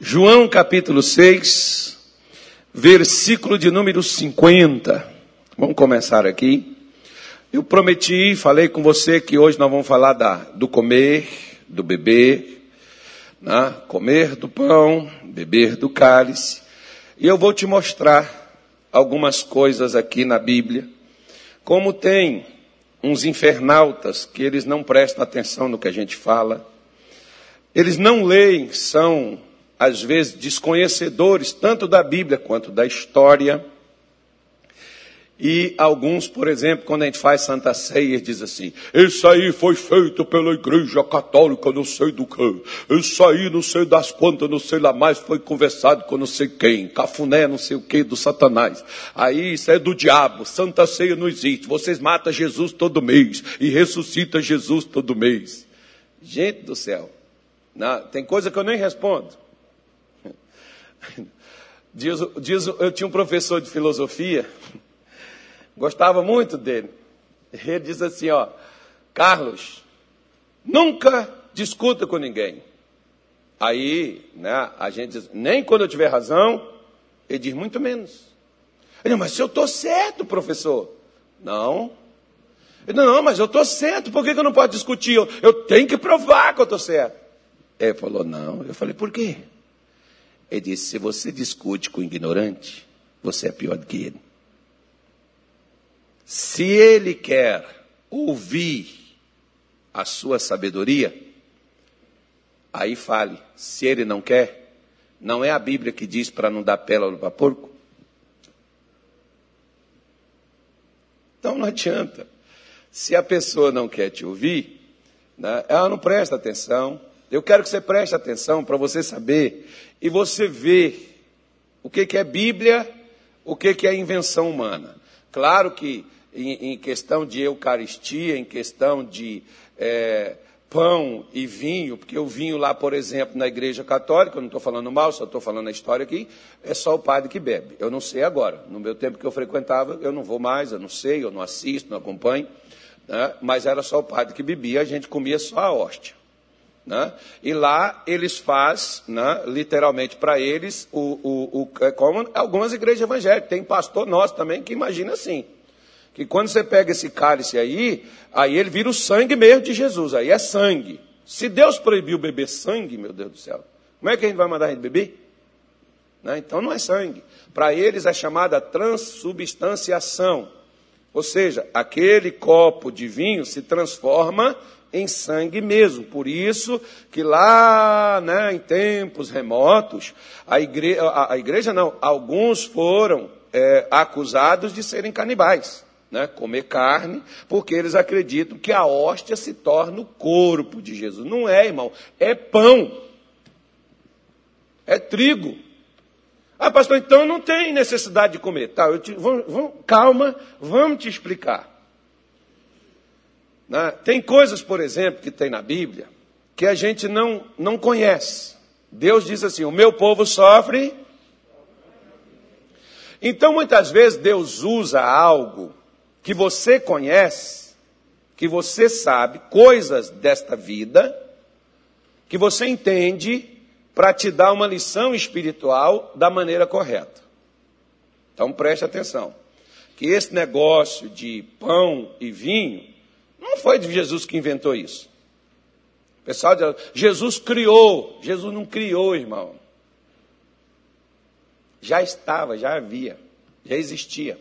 João capítulo 6, versículo de número 50. Vamos começar aqui. Eu prometi, falei com você que hoje nós vamos falar da, do comer, do beber, né? comer do pão, beber do cálice. E eu vou te mostrar algumas coisas aqui na Bíblia. Como tem uns infernautas que eles não prestam atenção no que a gente fala. Eles não leem, são às vezes desconhecedores tanto da Bíblia quanto da história. E alguns, por exemplo, quando a gente faz Santa Ceia, diz assim: Isso aí foi feito pela Igreja Católica, não sei do que. Isso aí, não sei das quantas, não sei lá mais, foi conversado com não sei quem. Cafuné, não sei o que, do Satanás. Aí, isso é do diabo. Santa Ceia não existe. Vocês matam Jesus todo mês e ressuscita Jesus todo mês. Gente do céu. Tem coisa que eu nem respondo. Diz, diz, eu tinha um professor de filosofia, gostava muito dele. Ele diz assim: ó, Carlos, nunca discuta com ninguém. Aí, né, a gente diz, nem quando eu tiver razão, ele diz muito menos. Ele diz, mas se eu estou certo, professor. Não. Ele diz, não, mas eu estou certo, por que, que eu não posso discutir? Eu, eu tenho que provar que eu estou certo. Ele falou, não. Eu falei, por quê? Ele disse: se você discute com o ignorante, você é pior do que ele. Se ele quer ouvir a sua sabedoria, aí fale. Se ele não quer, não é a Bíblia que diz para não dar pérola para porco? Então não adianta. Se a pessoa não quer te ouvir, né, ela não presta atenção, eu quero que você preste atenção para você saber e você ver o que, que é Bíblia, o que, que é invenção humana. Claro que em, em questão de Eucaristia, em questão de é, pão e vinho, porque o vinho lá, por exemplo, na Igreja Católica, eu não estou falando mal, só estou falando a história aqui, é só o padre que bebe. Eu não sei agora. No meu tempo que eu frequentava, eu não vou mais, eu não sei, eu não assisto, não acompanho. Né? Mas era só o padre que bebia, a gente comia só a hóstia. Né? E lá eles fazem, né, literalmente para eles, o, o, o, é como algumas igrejas evangélicas, tem pastor nosso também que imagina assim, que quando você pega esse cálice aí, aí ele vira o sangue mesmo de Jesus, aí é sangue. Se Deus proibiu beber sangue, meu Deus do céu, como é que a gente vai mandar a gente beber? Né? Então não é sangue. Para eles é chamada transubstanciação. Ou seja, aquele copo de vinho se transforma em sangue mesmo. Por isso que lá, né, em tempos remotos, a igreja, a, a igreja não, alguns foram é, acusados de serem canibais. Né, comer carne, porque eles acreditam que a hóstia se torna o corpo de Jesus. Não é, irmão, é pão, é trigo. Ah, pastor, então não tem necessidade de comer. Tá, te, vamos, vamos, calma, vamos te explicar. Né? Tem coisas, por exemplo, que tem na Bíblia que a gente não, não conhece. Deus diz assim: o meu povo sofre. Então, muitas vezes, Deus usa algo que você conhece, que você sabe, coisas desta vida, que você entende, para te dar uma lição espiritual da maneira correta. Então, preste atenção: que esse negócio de pão e vinho não foi Jesus que inventou isso. O pessoal diz, Jesus criou. Jesus não criou, irmão. Já estava, já havia, já existia.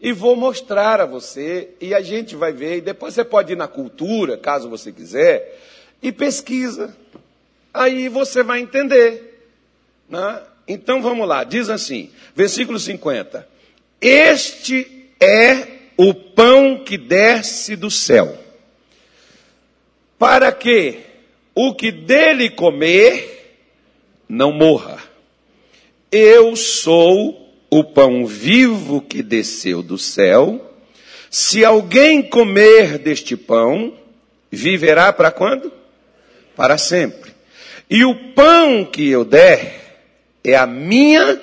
E vou mostrar a você, e a gente vai ver, e depois você pode ir na cultura, caso você quiser, e pesquisa. Aí você vai entender. Né? Então vamos lá, diz assim, versículo 50. Este é o pão que desce do céu, para que o que dele comer não morra. Eu sou o pão vivo que desceu do céu. Se alguém comer deste pão, viverá para quando? Para sempre. E o pão que eu der é a minha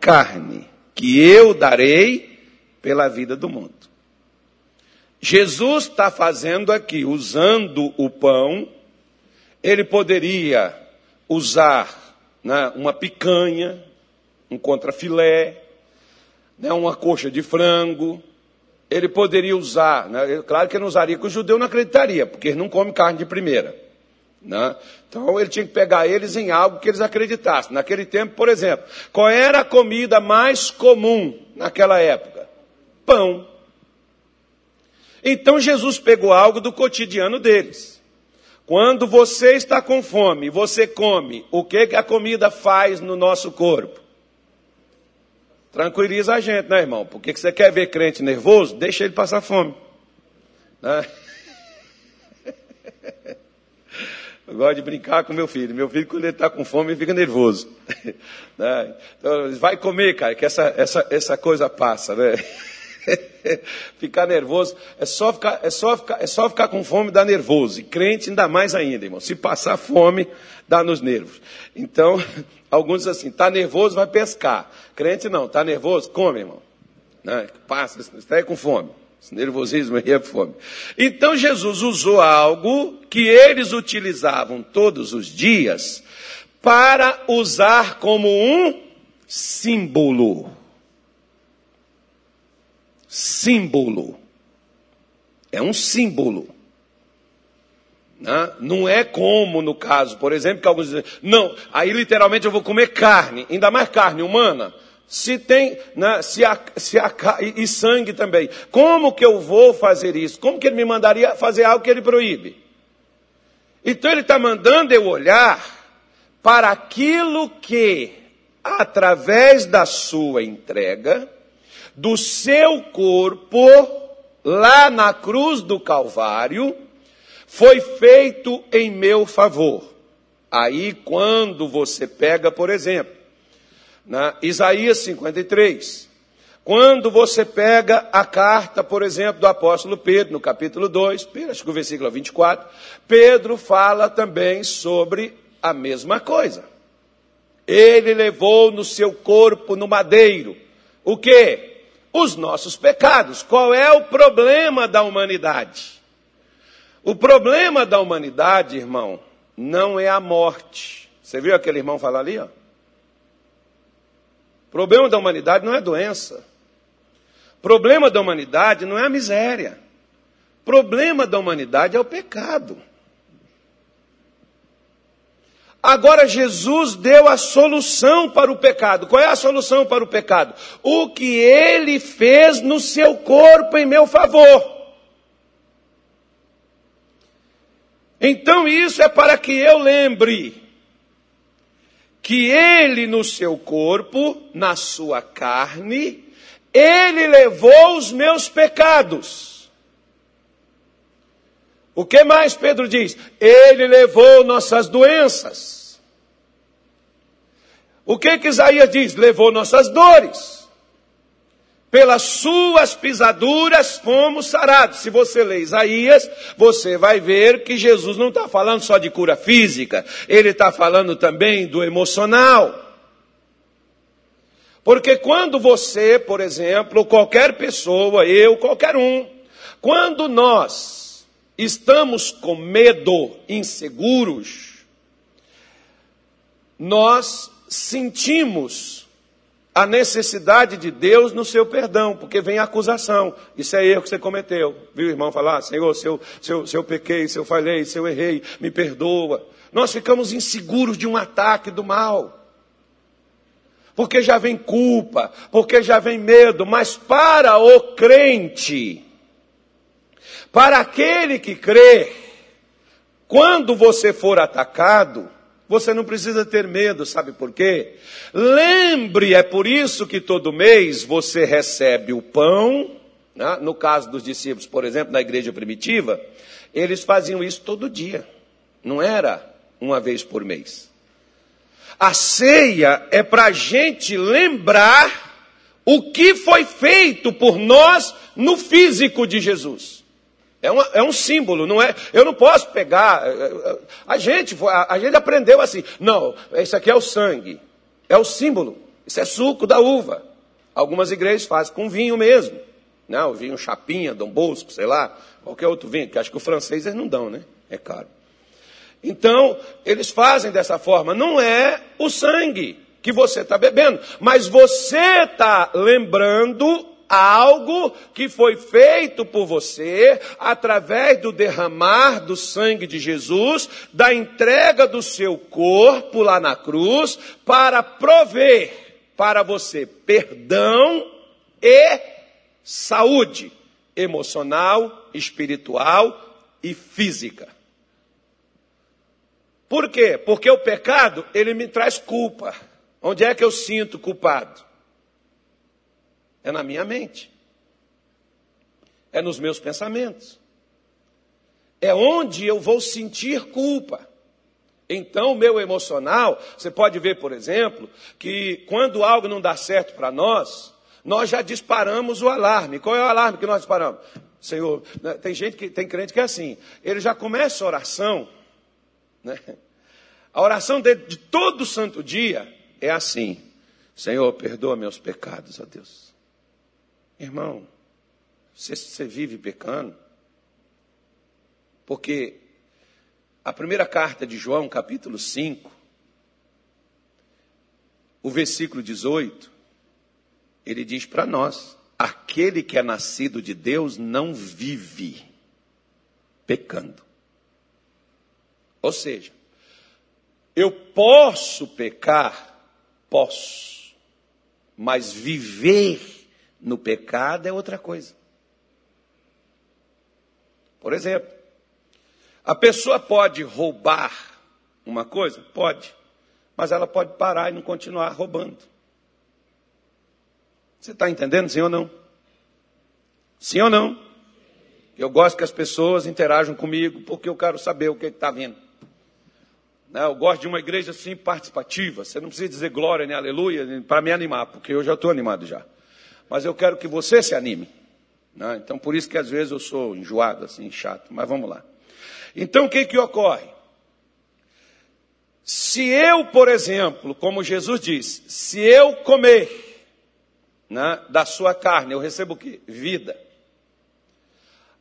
carne, que eu darei pela vida do mundo. Jesus está fazendo aqui, usando o pão, ele poderia usar né, uma picanha, um contrafilé, né, uma coxa de frango. Ele poderia usar, né, claro que ele não usaria, que o judeu não acreditaria, porque ele não come carne de primeira. Né? Então ele tinha que pegar eles em algo que eles acreditassem. Naquele tempo, por exemplo, qual era a comida mais comum naquela época? Pão. Então Jesus pegou algo do cotidiano deles. Quando você está com fome, você come, o que, a comida faz no nosso corpo? Tranquiliza a gente, né, irmão? Porque você quer ver crente nervoso? Deixa ele passar fome. Né? Eu gosto de brincar com meu filho. Meu filho, quando ele está com fome, ele fica nervoso. Né? Então, vai comer, cara, que essa, essa, essa coisa passa, né? ficar nervoso, é só ficar, é, só ficar, é só ficar com fome, dá nervoso. E crente ainda mais ainda, irmão. Se passar fome, dá nos nervos. Então, alguns dizem assim, está nervoso, vai pescar. Crente não, está nervoso, come, irmão. Né? Passa, está com fome. Esse nervosismo aí é fome. Então Jesus usou algo que eles utilizavam todos os dias para usar como um símbolo. Símbolo. É um símbolo. Né? Não é como no caso, por exemplo, que alguns dizem, não, aí literalmente eu vou comer carne, ainda mais carne humana se tem, né, se a, se a, e, e sangue também. Como que eu vou fazer isso? Como que ele me mandaria fazer algo que ele proíbe? Então ele está mandando eu olhar para aquilo que, através da sua entrega, do seu corpo, lá na cruz do Calvário, foi feito em meu favor. Aí, quando você pega, por exemplo, na Isaías 53. Quando você pega a carta, por exemplo, do apóstolo Pedro, no capítulo 2, acho que o versículo 24, Pedro fala também sobre a mesma coisa. Ele levou no seu corpo no madeiro o que? Os nossos pecados. Qual é o problema da humanidade? O problema da humanidade, irmão, não é a morte. Você viu aquele irmão falar ali, ó? problema da humanidade não é doença. problema da humanidade não é a miséria. problema da humanidade é o pecado. Agora Jesus deu a solução para o pecado. Qual é a solução para o pecado? O que ele fez no seu corpo em meu favor. Então isso é para que eu lembre que ele no seu corpo, na sua carne, ele levou os meus pecados. O que mais Pedro diz? Ele levou nossas doenças. O que que Isaías diz? Levou nossas dores pelas suas pisaduras fomos sarados. Se você lê Isaías, você vai ver que Jesus não está falando só de cura física, ele está falando também do emocional. Porque quando você, por exemplo, qualquer pessoa, eu, qualquer um, quando nós estamos com medo, inseguros, nós sentimos a necessidade de Deus no seu perdão, porque vem a acusação. Isso é erro que você cometeu. Viu, irmão, falar, Senhor, se eu, se, eu, se eu pequei, se eu falhei, se eu errei, me perdoa. Nós ficamos inseguros de um ataque do mal. Porque já vem culpa, porque já vem medo, mas para o crente, para aquele que crê, quando você for atacado, você não precisa ter medo, sabe por quê? Lembre, é por isso que todo mês você recebe o pão. Né? No caso dos discípulos, por exemplo, na igreja primitiva, eles faziam isso todo dia. Não era uma vez por mês. A ceia é para a gente lembrar o que foi feito por nós no físico de Jesus. É, é um símbolo, não é? Eu não posso pegar. É, é, a gente, a, a gente aprendeu assim. Não, isso aqui é o sangue. É o símbolo. Isso é suco da uva. Algumas igrejas fazem com vinho mesmo. Né? vinho chapinha, Dom Bosco, sei lá, qualquer outro vinho, que acho que o francês eles não dão, né? É caro. Então, eles fazem dessa forma. Não é o sangue que você está bebendo, mas você está lembrando algo que foi feito por você através do derramar do sangue de Jesus, da entrega do seu corpo lá na cruz, para prover para você perdão e saúde emocional, espiritual e física. Por quê? Porque o pecado, ele me traz culpa. Onde é que eu sinto culpado? É na minha mente. É nos meus pensamentos. É onde eu vou sentir culpa. Então, meu emocional, você pode ver, por exemplo, que quando algo não dá certo para nós, nós já disparamos o alarme. Qual é o alarme que nós disparamos? Senhor, né, tem gente que tem crente que é assim, ele já começa a oração, né? A oração de todo santo dia é assim: Senhor, perdoa meus pecados, ó Deus. Irmão, você, você vive pecando, porque a primeira carta de João, capítulo 5, o versículo 18, ele diz para nós: aquele que é nascido de Deus não vive pecando. Ou seja, eu posso pecar, posso, mas viver no pecado é outra coisa. Por exemplo, a pessoa pode roubar uma coisa? Pode, mas ela pode parar e não continuar roubando. Você está entendendo, sim ou não? Sim ou não? Eu gosto que as pessoas interajam comigo porque eu quero saber o que está vindo. Né, eu gosto de uma igreja assim participativa. Você não precisa dizer glória nem aleluia para me animar, porque eu já estou animado já. Mas eu quero que você se anime. Né? Então por isso que às vezes eu sou enjoado, assim, chato. Mas vamos lá. Então o que que ocorre? Se eu, por exemplo, como Jesus diz, se eu comer né, da sua carne, eu recebo o quê? Vida.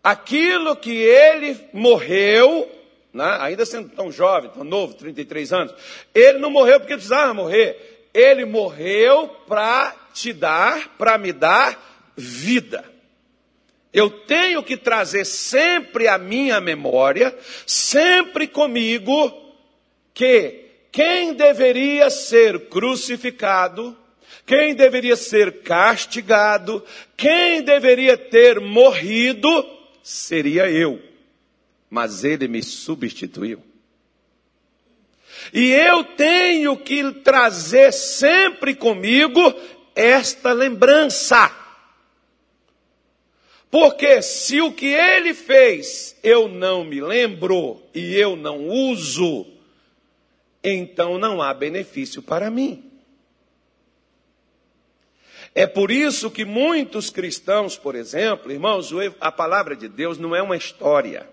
Aquilo que ele morreu, né, ainda sendo tão jovem, tão novo, 33 anos, ele não morreu porque precisava morrer. Ele morreu para te dar, para me dar vida. Eu tenho que trazer sempre a minha memória, sempre comigo, que quem deveria ser crucificado quem deveria ser castigado, quem deveria ter morrido, seria eu. Mas ele me substituiu. E eu tenho que trazer sempre comigo esta lembrança. Porque se o que ele fez eu não me lembro e eu não uso, então não há benefício para mim. É por isso que muitos cristãos, por exemplo, irmãos, a palavra de Deus não é uma história.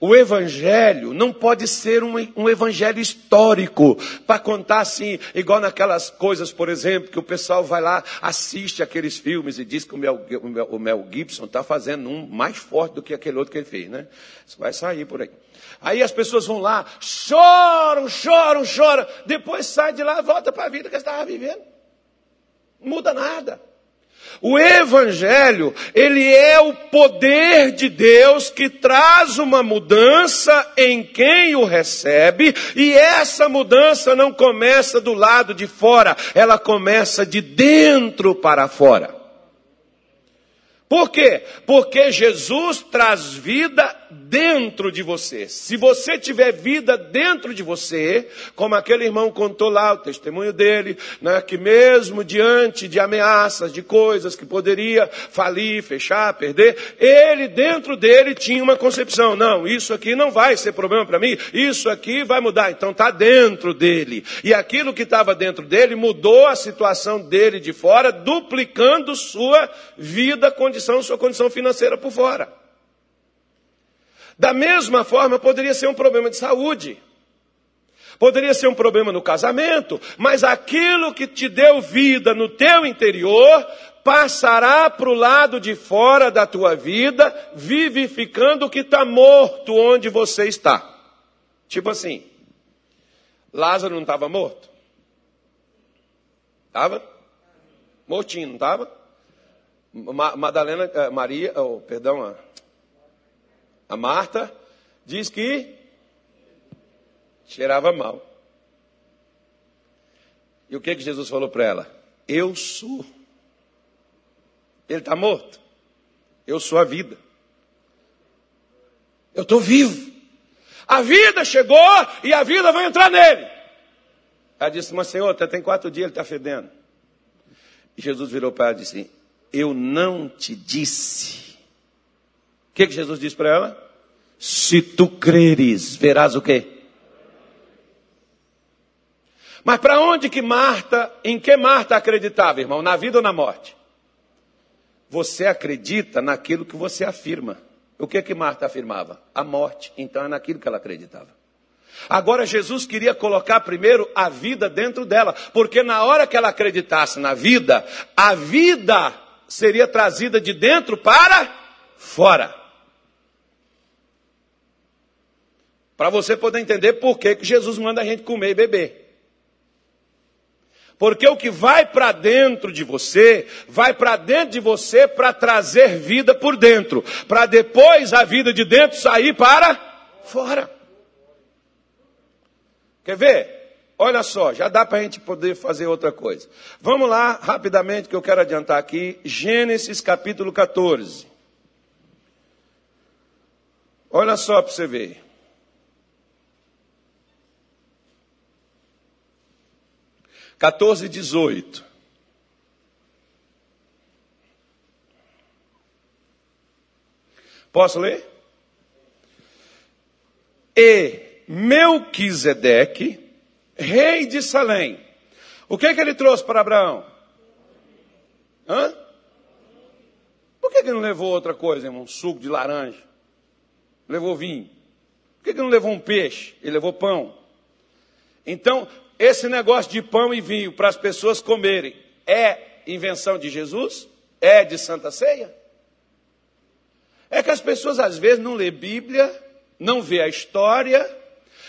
O evangelho não pode ser um, um evangelho histórico, para contar assim, igual naquelas coisas, por exemplo, que o pessoal vai lá, assiste aqueles filmes e diz que o Mel, o Mel, o Mel Gibson está fazendo um mais forte do que aquele outro que ele fez, né? Isso vai sair por aí. Aí as pessoas vão lá, choram, choram, choram, depois sai de lá volta para a vida que estava vivendo. Muda nada. O Evangelho, ele é o poder de Deus que traz uma mudança em quem o recebe, e essa mudança não começa do lado de fora, ela começa de dentro para fora. Por quê? Porque Jesus traz vida dentro de você. Se você tiver vida dentro de você, como aquele irmão contou lá, o testemunho dele, né, que mesmo diante de ameaças, de coisas que poderia falir, fechar, perder, ele dentro dele tinha uma concepção. Não, isso aqui não vai ser problema para mim, isso aqui vai mudar. Então está dentro dele. E aquilo que estava dentro dele mudou a situação dele de fora, duplicando sua vida, condição condição, sua condição financeira por fora. Da mesma forma, poderia ser um problema de saúde. Poderia ser um problema no casamento, mas aquilo que te deu vida no teu interior passará para o lado de fora da tua vida, vivificando o que está morto onde você está. Tipo assim, Lázaro não estava morto? Estava? Mortinho, não estava? Madalena, eh, Maria, oh, perdão, a, Marta, diz que cheirava mal. E o que, que Jesus falou para ela? Eu sou. Ele está morto. Eu sou a vida. Eu estou vivo. A vida chegou e a vida vai entrar nele. Ela disse, mas Senhor, até tem quatro dias ele está fedendo. E Jesus virou para ela e disse, eu não te disse. Que, que Jesus disse para ela? Se tu creres, verás o quê? Mas para onde que Marta, em que Marta acreditava, irmão? Na vida ou na morte? Você acredita naquilo que você afirma. O que que Marta afirmava? A morte. Então é naquilo que ela acreditava. Agora Jesus queria colocar primeiro a vida dentro dela, porque na hora que ela acreditasse na vida, a vida seria trazida de dentro para fora. Para você poder entender por que, que Jesus manda a gente comer e beber. Porque o que vai para dentro de você, vai para dentro de você para trazer vida por dentro, para depois a vida de dentro sair para fora. Quer ver? Olha só, já dá para a gente poder fazer outra coisa. Vamos lá, rapidamente, que eu quero adiantar aqui. Gênesis capítulo 14. Olha só para você ver. 14, 18. Posso ler? E Melquisedeque, rei de Salém. O que, é que ele trouxe para Abraão? Hã? Por que, que não levou outra coisa, irmão? Um suco de laranja. Levou vinho. Por que, que não levou um peixe? Ele levou pão. Então, esse negócio de pão e vinho para as pessoas comerem é invenção de Jesus? É de Santa Ceia? É que as pessoas às vezes não lê Bíblia, não vê a história,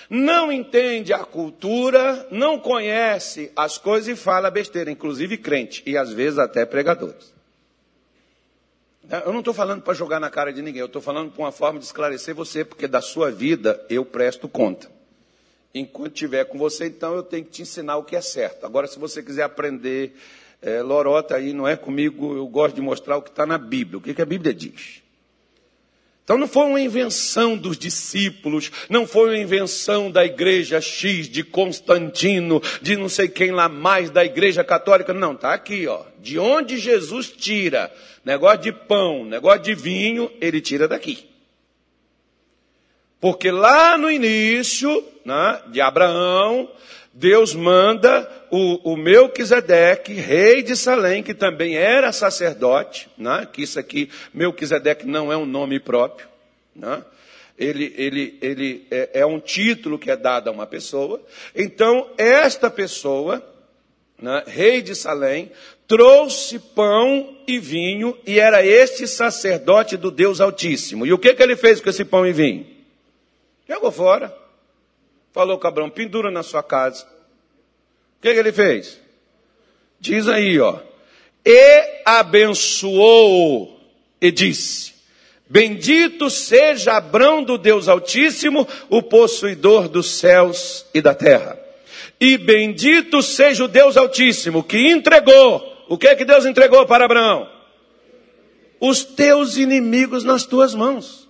não entende a cultura, não conhece as coisas e fala besteira, inclusive crente e às vezes até pregadores. Eu não estou falando para jogar na cara de ninguém, eu estou falando por uma forma de esclarecer você, porque da sua vida eu presto conta. Enquanto estiver com você, então eu tenho que te ensinar o que é certo. Agora, se você quiser aprender é, lorota aí, não é comigo, eu gosto de mostrar o que está na Bíblia, o que, que a Bíblia diz. Então não foi uma invenção dos discípulos, não foi uma invenção da igreja X, de Constantino, de não sei quem lá mais, da igreja católica. Não, está aqui, ó. De onde Jesus tira negócio de pão, negócio de vinho, ele tira daqui. Porque lá no início né, de Abraão, Deus manda o, o Melquisedeque, rei de Salém, que também era sacerdote, né, que isso aqui, Melquisedeque não é um nome próprio, né, ele, ele, ele é, é, um título que é dado a uma pessoa. Então, esta pessoa, né, rei de Salém, trouxe pão e vinho, e era este sacerdote do Deus Altíssimo. E o que, que ele fez com esse pão e vinho? Jogou fora. Falou com Abraão, pendura na sua casa. O que, que ele fez? Diz aí, ó. E abençoou e disse: Bendito seja Abrão do Deus Altíssimo, o possuidor dos céus e da terra. E bendito seja o Deus Altíssimo que entregou. O que que Deus entregou para Abraão? Os teus inimigos nas tuas mãos.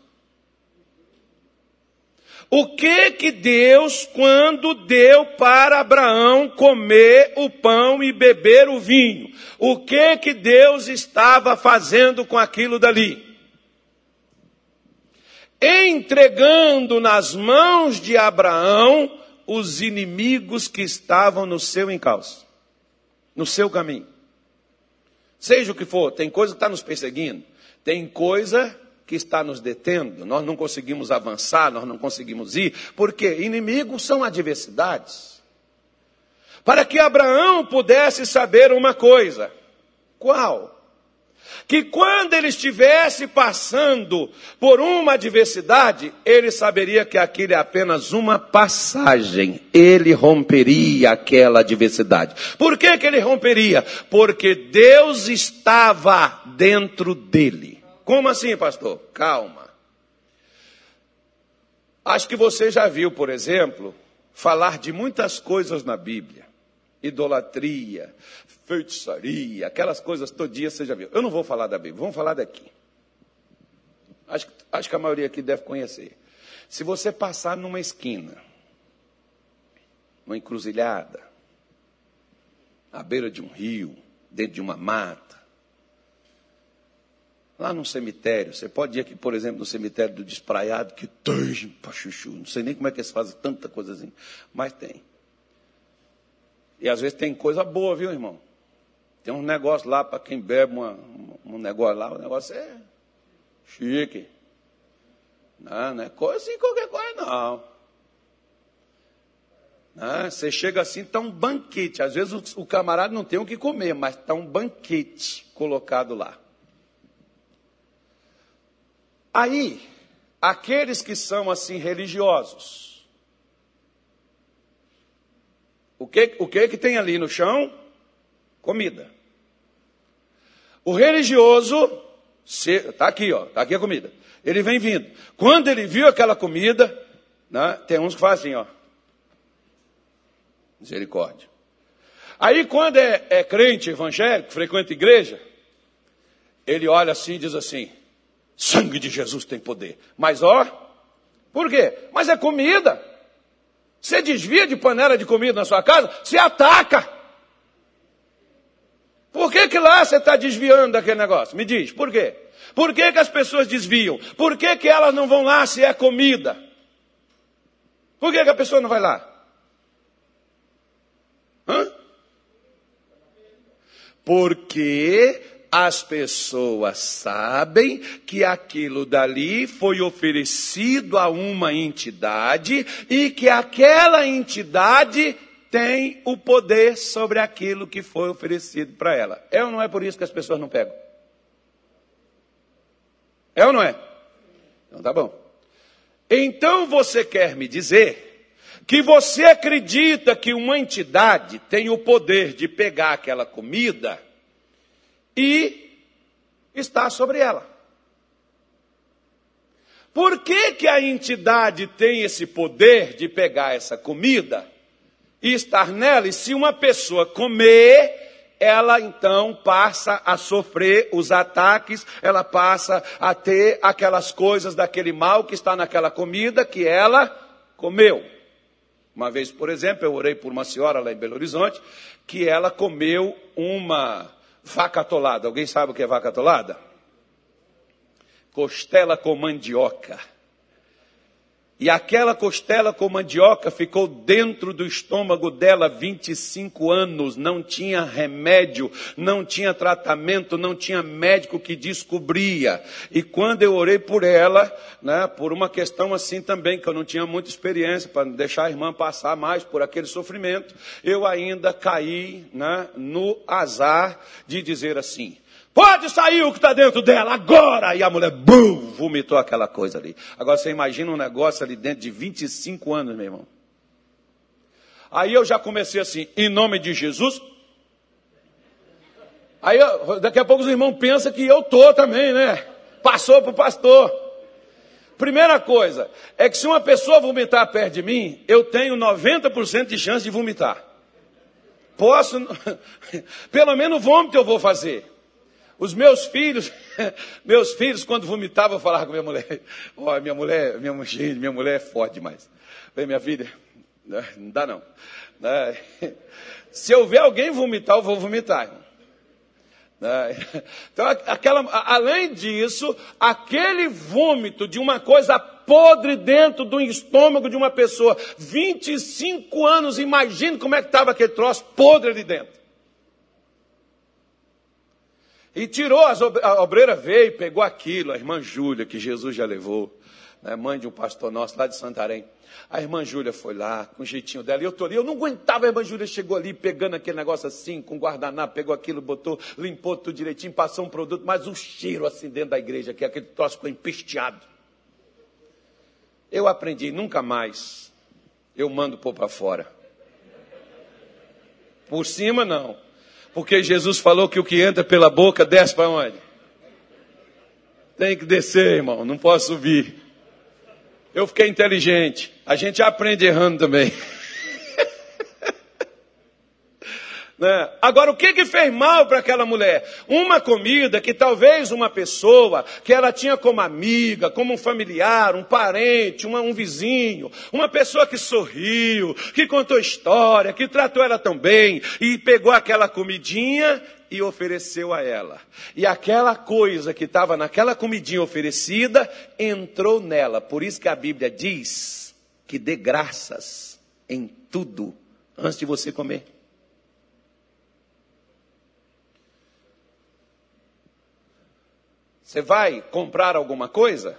O que que Deus, quando deu para Abraão comer o pão e beber o vinho, o que que Deus estava fazendo com aquilo dali? Entregando nas mãos de Abraão os inimigos que estavam no seu encalço, no seu caminho. Seja o que for, tem coisa que está nos perseguindo, tem coisa que está nos detendo, nós não conseguimos avançar, nós não conseguimos ir, porque inimigos são adversidades. Para que Abraão pudesse saber uma coisa: qual? que quando ele estivesse passando por uma adversidade, ele saberia que aquilo é apenas uma passagem. Ele romperia aquela adversidade. Por que, que ele romperia? Porque Deus estava dentro dele. Como assim, pastor? Calma. Acho que você já viu, por exemplo, falar de muitas coisas na Bíblia. Idolatria, feitiçaria, aquelas coisas todo dia você já viu. Eu não vou falar da Bíblia, vamos falar daqui. Acho, acho que a maioria aqui deve conhecer. Se você passar numa esquina, numa encruzilhada, à beira de um rio, dentro de uma mata, lá no cemitério, você pode ir aqui, por exemplo, no cemitério do Despraiado, que tem para chuchu, não sei nem como é que eles fazem tanta coisa assim, mas tem. E às vezes tem coisa boa, viu, irmão? Tem um negócio lá para quem bebe uma, um negócio lá, o negócio é chique. Não, não é coisa assim, qualquer coisa, não. não você chega assim, está um banquete. Às vezes o, o camarada não tem o que comer, mas está um banquete colocado lá. Aí, aqueles que são assim religiosos, o que, o que que tem ali no chão? comida. O religioso, está aqui, ó, está aqui a comida. Ele vem vindo. Quando ele viu aquela comida, né, tem uns que fazem ó. Misericórdia. Aí quando é, é crente evangélico, frequenta igreja, ele olha assim e diz assim: sangue de Jesus tem poder. Mas ó, por quê? Mas é comida. Você desvia de panela de comida na sua casa, você ataca. Por que, que lá você está desviando daquele negócio? Me diz, por quê? Por que, que as pessoas desviam? Por que, que elas não vão lá se é comida? Por que, que a pessoa não vai lá? Hã? Porque as pessoas sabem que aquilo dali foi oferecido a uma entidade e que aquela entidade tem o poder sobre aquilo que foi oferecido para ela. É ou não é por isso que as pessoas não pegam? É ou não é? Então tá bom. Então você quer me dizer que você acredita que uma entidade tem o poder de pegar aquela comida e está sobre ela. Por que, que a entidade tem esse poder de pegar essa comida e estar nela. E se uma pessoa comer, ela então passa a sofrer os ataques, ela passa a ter aquelas coisas daquele mal que está naquela comida que ela comeu. Uma vez, por exemplo, eu orei por uma senhora lá em Belo Horizonte, que ela comeu uma vaca atolada. Alguém sabe o que é vaca atolada? Costela com mandioca. E aquela costela com mandioca ficou dentro do estômago dela 25 anos, não tinha remédio, não tinha tratamento, não tinha médico que descobria. E quando eu orei por ela, né, por uma questão assim também, que eu não tinha muita experiência, para deixar a irmã passar mais por aquele sofrimento, eu ainda caí né, no azar de dizer assim: Pode sair o que está dentro dela agora! E a mulher, bum, vomitou aquela coisa ali. Agora você imagina um negócio ali dentro de 25 anos, meu irmão. Aí eu já comecei assim, em nome de Jesus. Aí daqui a pouco os irmãos pensam que eu tô também, né? Passou para o pastor. Primeira coisa, é que se uma pessoa vomitar perto de mim, eu tenho 90% de chance de vomitar. Posso, pelo menos vômito eu vou fazer. Os meus filhos, meus filhos, quando vomitavam, eu falava com minha mulher, ó, oh, minha mulher, minha mulher, minha mulher é forte demais. Falei, minha filha, não dá não. Se eu ver alguém vomitar, eu vou vomitar. Então, aquela, além disso, aquele vômito de uma coisa podre dentro do estômago de uma pessoa, 25 anos, imagine como é que estava aquele troço podre ali dentro. E tirou, as, a obreira veio, pegou aquilo, a irmã Júlia, que Jesus já levou, né, mãe de um pastor nosso lá de Santarém. A irmã Júlia foi lá, com o jeitinho dela, e eu tô ali, eu não aguentava, a irmã Júlia chegou ali, pegando aquele negócio assim, com guardanapo, pegou aquilo, botou, limpou tudo direitinho, passou um produto, mas o cheiro assim dentro da igreja, que aquele troço ficou empesteado. Eu aprendi, nunca mais eu mando pôr para fora. Por cima não. Porque Jesus falou que o que entra pela boca desce para onde? Tem que descer, irmão, não posso subir. Eu fiquei inteligente. A gente aprende errando também. Né? Agora, o que, que fez mal para aquela mulher? Uma comida que talvez uma pessoa que ela tinha como amiga, como um familiar, um parente, uma, um vizinho, uma pessoa que sorriu, que contou história, que tratou ela tão bem, e pegou aquela comidinha e ofereceu a ela. E aquela coisa que estava naquela comidinha oferecida entrou nela. Por isso que a Bíblia diz que dê graças em tudo antes de você comer. Você vai comprar alguma coisa?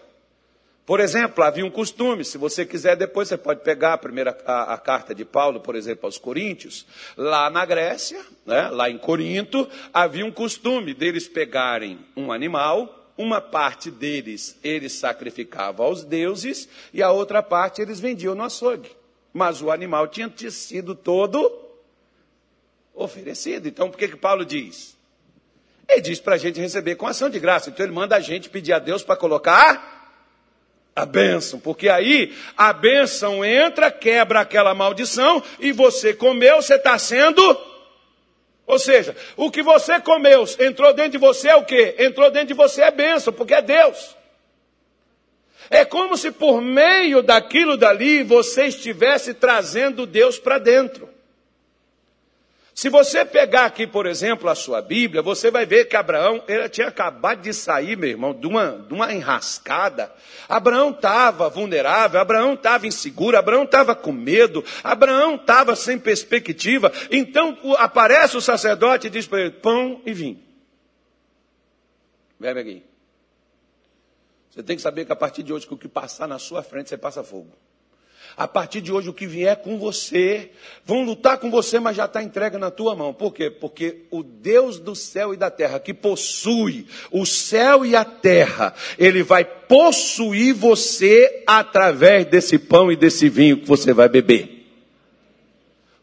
Por exemplo, havia um costume, se você quiser, depois você pode pegar a primeira a, a, carta de Paulo, por exemplo, aos Coríntios. Lá na Grécia, né, lá em Corinto, havia um costume deles pegarem um animal, uma parte deles eles sacrificavam aos deuses e a outra parte eles vendiam no açougue. Mas o animal tinha sido todo oferecido. Então, por que, que Paulo diz? Ele diz para a gente receber com ação de graça. Então ele manda a gente pedir a Deus para colocar a bênção, porque aí a bênção entra, quebra aquela maldição e você comeu, você está sendo. Ou seja, o que você comeu entrou dentro de você é o quê? Entrou dentro de você é bênção, porque é Deus. É como se por meio daquilo dali você estivesse trazendo Deus para dentro. Se você pegar aqui, por exemplo, a sua Bíblia, você vai ver que Abraão, ele tinha acabado de sair, meu irmão, de uma, de uma enrascada. Abraão estava vulnerável, Abraão estava inseguro, Abraão estava com medo, Abraão estava sem perspectiva. Então aparece o sacerdote e diz para ele: pão e vinho. Bebe aqui. Você tem que saber que a partir de hoje, que o que passar na sua frente, você passa fogo. A partir de hoje, o que vier com você, vão lutar com você, mas já está entregue na tua mão. Por quê? Porque o Deus do céu e da terra, que possui o céu e a terra, ele vai possuir você através desse pão e desse vinho que você vai beber.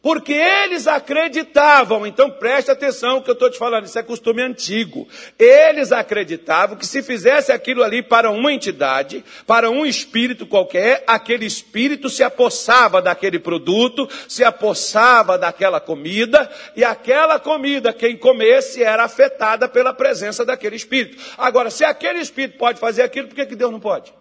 Porque eles acreditavam, então preste atenção que eu estou te falando, isso é costume antigo. Eles acreditavam que se fizesse aquilo ali para uma entidade, para um espírito qualquer, aquele espírito se apossava daquele produto, se apossava daquela comida, e aquela comida, quem comesse, era afetada pela presença daquele espírito. Agora, se aquele espírito pode fazer aquilo, por que, que Deus não pode?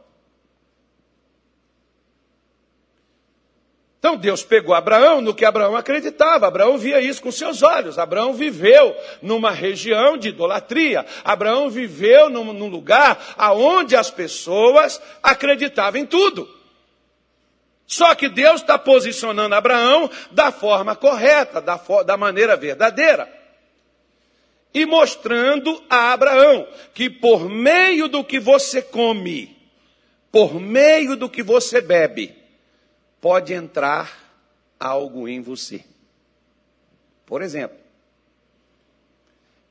Então Deus pegou Abraão no que Abraão acreditava. Abraão via isso com seus olhos. Abraão viveu numa região de idolatria. Abraão viveu num, num lugar aonde as pessoas acreditavam em tudo. Só que Deus está posicionando Abraão da forma correta, da, da maneira verdadeira. E mostrando a Abraão que por meio do que você come, por meio do que você bebe, pode entrar algo em você. Por exemplo,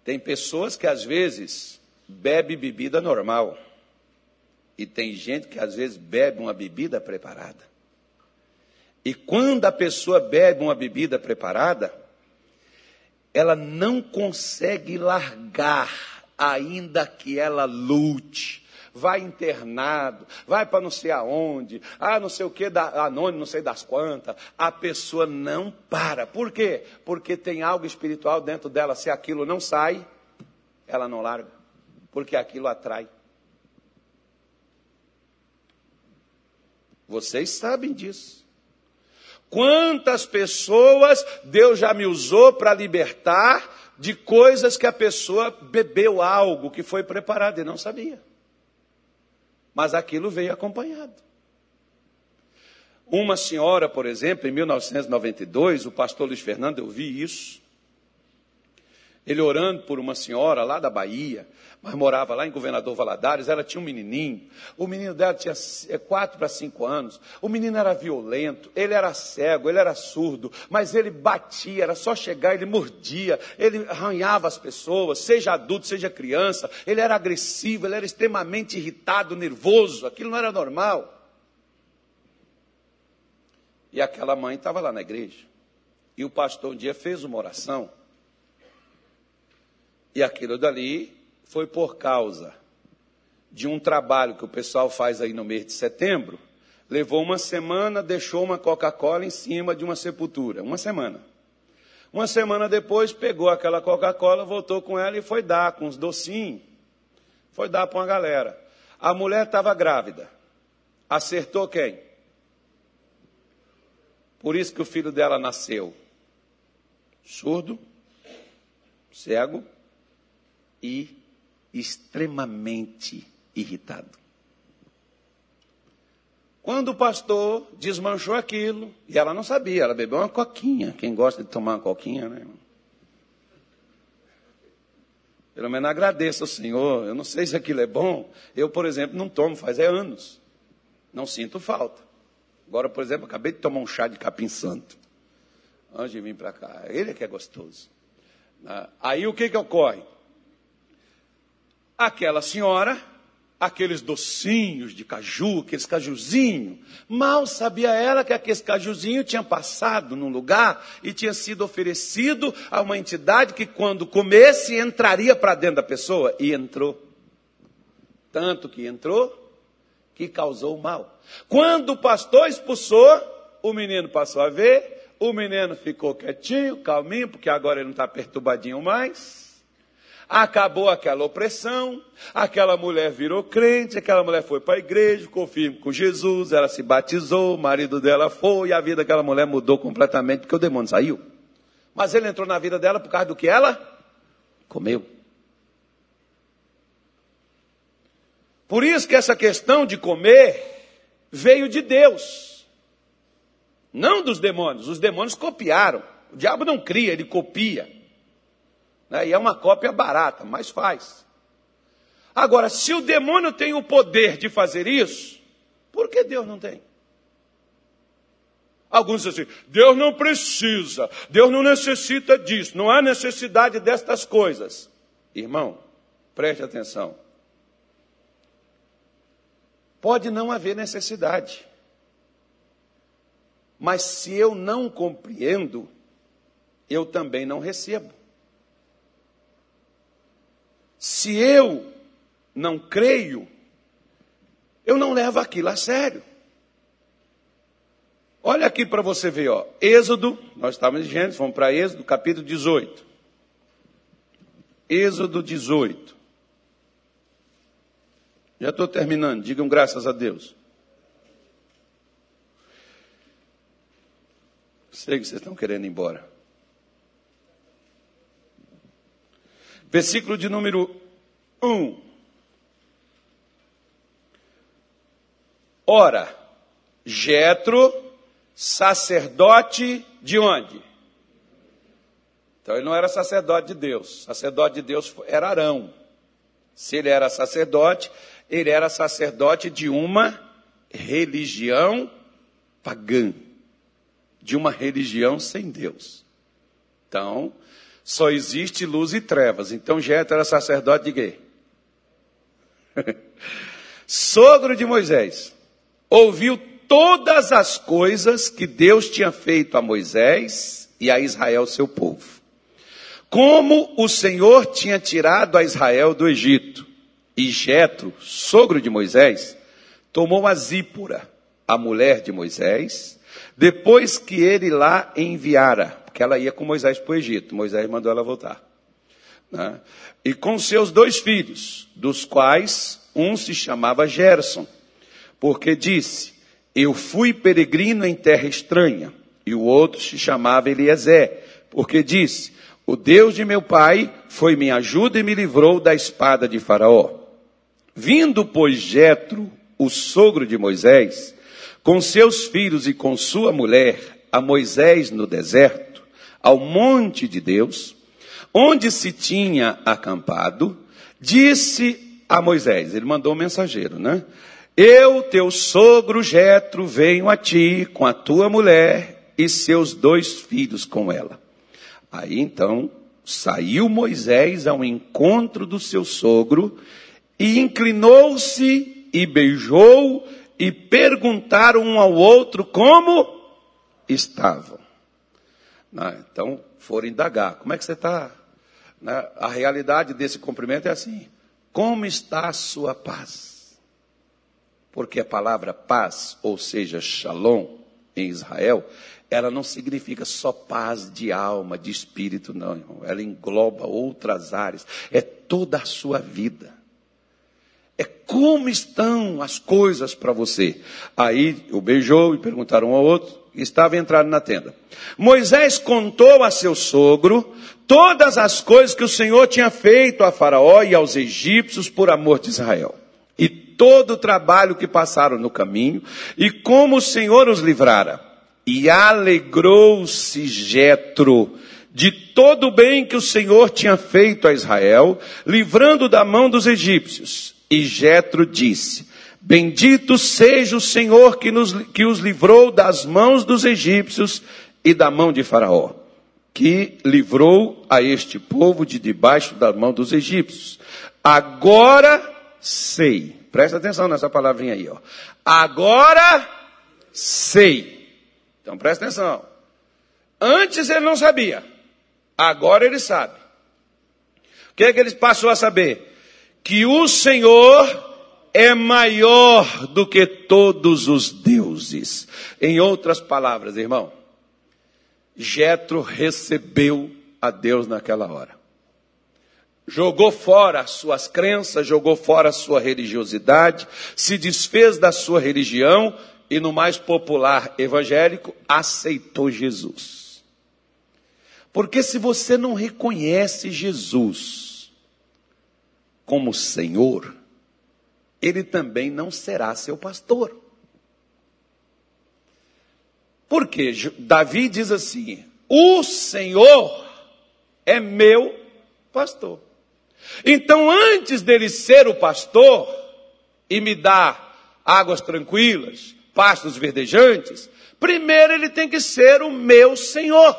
tem pessoas que às vezes bebe bebida normal e tem gente que às vezes bebe uma bebida preparada. E quando a pessoa bebe uma bebida preparada, ela não consegue largar, ainda que ela lute, vai internado, vai para não sei aonde, ah, não sei o que, da, anônimo, não sei das quantas. A pessoa não para. Por quê? Porque tem algo espiritual dentro dela. Se aquilo não sai, ela não larga. Porque aquilo atrai. Vocês sabem disso. Quantas pessoas Deus já me usou para libertar de coisas que a pessoa bebeu algo que foi preparado e não sabia mas aquilo veio acompanhado. Uma senhora, por exemplo, em 1992, o pastor Luiz Fernando, eu vi isso. Ele orando por uma senhora lá da Bahia, mas morava lá em Governador Valadares, ela tinha um menininho, o menino dela tinha é, quatro para cinco anos, o menino era violento, ele era cego, ele era surdo, mas ele batia, era só chegar, ele mordia, ele arranhava as pessoas, seja adulto, seja criança, ele era agressivo, ele era extremamente irritado, nervoso, aquilo não era normal. E aquela mãe estava lá na igreja. E o pastor um dia fez uma oração. E aquilo dali foi por causa de um trabalho que o pessoal faz aí no mês de setembro. Levou uma semana, deixou uma Coca-Cola em cima de uma sepultura. Uma semana. Uma semana depois, pegou aquela Coca-Cola, voltou com ela e foi dar com os docinhos. Foi dar para uma galera. A mulher estava grávida. Acertou quem? Por isso que o filho dela nasceu surdo, cego e extremamente irritado. Quando o pastor desmanchou aquilo, e ela não sabia, ela bebeu uma coquinha. Quem gosta de tomar uma coquinha, né? Pelo menos agradeça ao Senhor. Eu não sei se aquilo é bom. Eu, por exemplo, não tomo faz anos. Não sinto falta. Agora, por exemplo, acabei de tomar um chá de capim santo. Antes de vir para cá. Ele é que é gostoso. Ah, aí o que, que ocorre? Aquela senhora, aqueles docinhos de caju, aqueles cajuzinhos, mal sabia ela que aqueles cajuzinhos tinham passado num lugar e tinha sido oferecido a uma entidade que quando comesse entraria para dentro da pessoa. E entrou. Tanto que entrou que causou mal. Quando o pastor expulsou, o menino passou a ver, o menino ficou quietinho, calminho, porque agora ele não está perturbadinho mais. Acabou aquela opressão, aquela mulher virou crente, aquela mulher foi para a igreja, ficou firme com Jesus, ela se batizou, o marido dela foi, e a vida daquela mulher mudou completamente, porque o demônio saiu. Mas ele entrou na vida dela por causa do que ela comeu. Por isso que essa questão de comer veio de Deus, não dos demônios. Os demônios copiaram. O diabo não cria, ele copia. Né? E é uma cópia barata, mas faz. Agora, se o demônio tem o poder de fazer isso, por que Deus não tem? Alguns dizem assim: Deus não precisa, Deus não necessita disso, não há necessidade destas coisas. Irmão, preste atenção. Pode não haver necessidade, mas se eu não compreendo, eu também não recebo. Se eu não creio, eu não levo aquilo a sério. Olha aqui para você ver, ó. Êxodo, nós estávamos em Gênesis, vamos para Êxodo, capítulo 18. Êxodo 18. Já estou terminando, digam graças a Deus. Sei que vocês estão querendo ir embora. Versículo de número 1. Ora, Jetro, sacerdote de onde? Então ele não era sacerdote de Deus. Sacerdote de Deus era Arão. Se ele era sacerdote, ele era sacerdote de uma religião pagã, de uma religião sem Deus. Então, só existe luz e trevas. Então Jetro era sacerdote de quê? Sogro de Moisés. Ouviu todas as coisas que Deus tinha feito a Moisés e a Israel, seu povo. Como o Senhor tinha tirado a Israel do Egito. E Jetro, sogro de Moisés, tomou a Zípora, a mulher de Moisés, depois que ele lá enviara que ela ia com Moisés para o Egito. Moisés mandou ela voltar. Né? E com seus dois filhos, dos quais um se chamava Gerson, porque disse: Eu fui peregrino em terra estranha. E o outro se chamava Eliezer, porque disse: O Deus de meu pai foi minha ajuda e me livrou da espada de Faraó. Vindo, pois, Jetro, o sogro de Moisés, com seus filhos e com sua mulher, a Moisés no deserto, ao monte de Deus, onde se tinha acampado, disse a Moisés, ele mandou um mensageiro, né? Eu, teu sogro Jetro, venho a ti com a tua mulher e seus dois filhos com ela. Aí então saiu Moisés ao encontro do seu sogro e inclinou-se e beijou e perguntaram um ao outro como estavam. Né? Então foram indagar: como é que você está? Né? A realidade desse cumprimento é assim: como está a sua paz? Porque a palavra paz, ou seja, shalom, em Israel, ela não significa só paz de alma, de espírito, não, irmão. Ela engloba outras áreas. É toda a sua vida. É como estão as coisas para você. Aí o beijou e perguntaram um ao outro estava entrado na tenda. Moisés contou a seu sogro todas as coisas que o Senhor tinha feito a Faraó e aos egípcios por amor de Israel. E todo o trabalho que passaram no caminho e como o Senhor os livrara. E alegrou-se Jetro de todo o bem que o Senhor tinha feito a Israel, livrando da mão dos egípcios. E Jetro disse: Bendito seja o Senhor que, nos, que os livrou das mãos dos egípcios e da mão de Faraó, que livrou a este povo de debaixo da mão dos egípcios. Agora sei, presta atenção nessa palavrinha aí, ó. Agora sei. Então presta atenção. Antes ele não sabia, agora ele sabe. O que é que ele passou a saber? Que o Senhor é maior do que todos os deuses. Em outras palavras, irmão, Jetro recebeu a Deus naquela hora. Jogou fora as suas crenças, jogou fora a sua religiosidade, se desfez da sua religião e no mais popular evangélico aceitou Jesus. Porque se você não reconhece Jesus como Senhor, ele também não será seu pastor. Porque Davi diz assim: O Senhor é meu pastor. Então, antes dele ser o pastor e me dar águas tranquilas, pastos verdejantes, primeiro ele tem que ser o meu Senhor.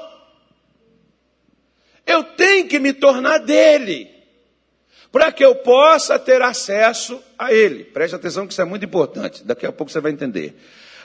Eu tenho que me tornar dele para que eu possa ter acesso a Ele. Preste atenção que isso é muito importante, daqui a pouco você vai entender.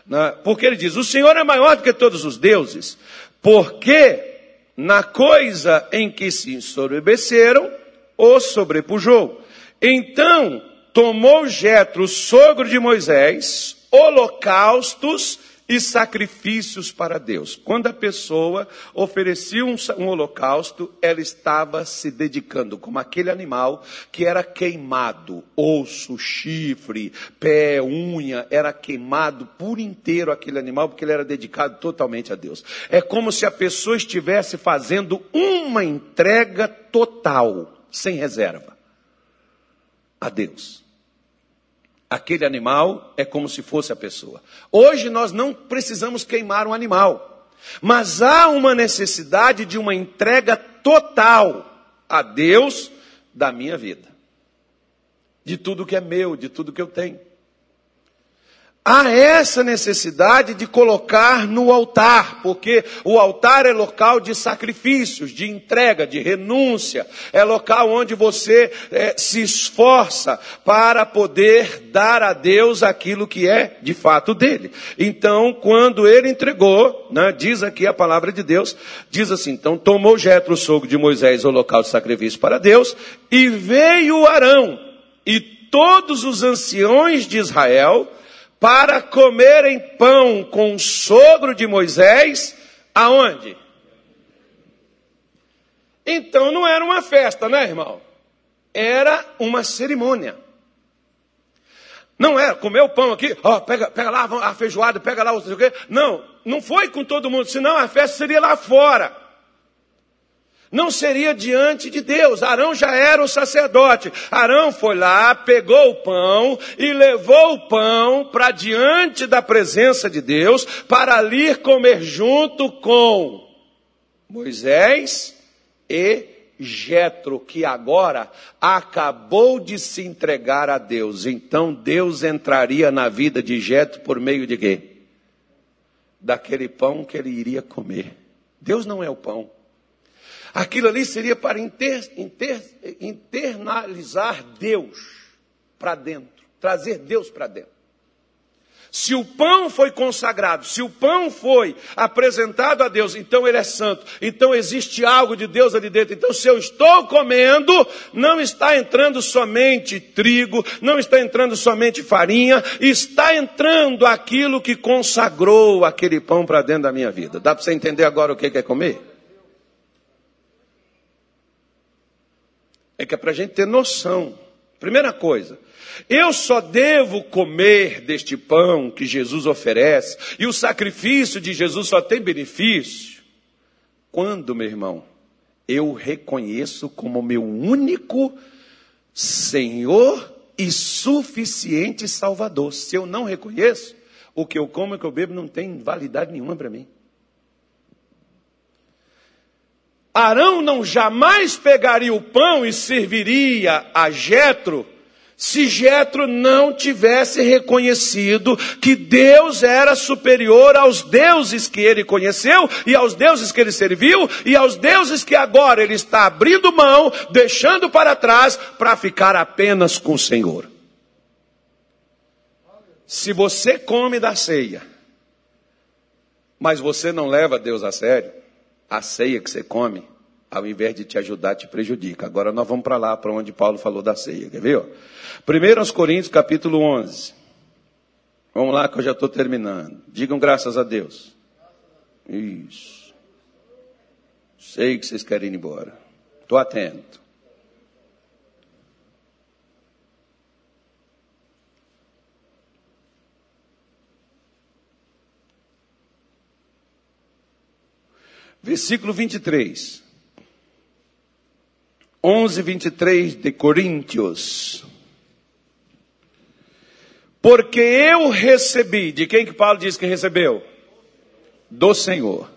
Né? Porque ele diz: O Senhor é maior do que todos os deuses, porque na coisa em que se ensoberbeceram, o sobrepujou. Então tomou Jetro, sogro de Moisés, holocaustos e sacrifícios para Deus. Quando a pessoa oferecia um, um, holocausto, ela estava se dedicando, como aquele animal que era queimado, osso, chifre, pé, unha, era queimado por inteiro aquele animal, porque ele era dedicado totalmente a Deus. É como se a pessoa estivesse fazendo uma entrega total, sem reserva, a Deus aquele animal é como se fosse a pessoa. Hoje nós não precisamos queimar um animal, mas há uma necessidade de uma entrega total a Deus da minha vida, de tudo que é meu, de tudo que eu tenho há essa necessidade de colocar no altar, porque o altar é local de sacrifícios, de entrega, de renúncia, é local onde você é, se esforça para poder dar a Deus aquilo que é de fato dele. Então, quando ele entregou, né, diz aqui a palavra de Deus, diz assim: então tomou Jetro o sogro de Moisés o local de sacrifício para Deus, e veio Arão e todos os anciões de Israel para comerem pão com o sogro de Moisés, aonde? Então não era uma festa, né, irmão? Era uma cerimônia. Não era comer o pão aqui, ó, pega, pega lá a feijoada, pega lá o. Não, não foi com todo mundo, senão a festa seria lá fora não seria diante de Deus. Arão já era o sacerdote. Arão foi lá, pegou o pão e levou o pão para diante da presença de Deus para ali comer junto com Moisés e Jetro, que agora acabou de se entregar a Deus. Então Deus entraria na vida de Jetro por meio de quê? Daquele pão que ele iria comer. Deus não é o pão. Aquilo ali seria para inter, inter, internalizar Deus para dentro, trazer Deus para dentro. Se o pão foi consagrado, se o pão foi apresentado a Deus, então ele é santo. Então existe algo de Deus ali dentro. Então, se eu estou comendo, não está entrando somente trigo, não está entrando somente farinha, está entrando aquilo que consagrou aquele pão para dentro da minha vida. Dá para você entender agora o que é comer? É que é para a gente ter noção. Primeira coisa, eu só devo comer deste pão que Jesus oferece, e o sacrifício de Jesus só tem benefício, quando, meu irmão, eu reconheço como meu único Senhor e suficiente Salvador. Se eu não reconheço, o que eu como e o que eu bebo não tem validade nenhuma para mim. Arão não jamais pegaria o pão e serviria a Jetro se Jetro não tivesse reconhecido que Deus era superior aos deuses que ele conheceu e aos deuses que ele serviu e aos deuses que agora ele está abrindo mão, deixando para trás para ficar apenas com o Senhor. Se você come da ceia, mas você não leva Deus a sério, a ceia que você come, ao invés de te ajudar, te prejudica. Agora nós vamos para lá, para onde Paulo falou da ceia. Quer ver? 1 Coríntios capítulo 11. Vamos lá que eu já estou terminando. Digam graças a Deus. Isso. Sei que vocês querem ir embora. Estou atento. Versículo 23. 11, 23 de Coríntios. Porque eu recebi, de quem que Paulo diz que recebeu? Do Senhor.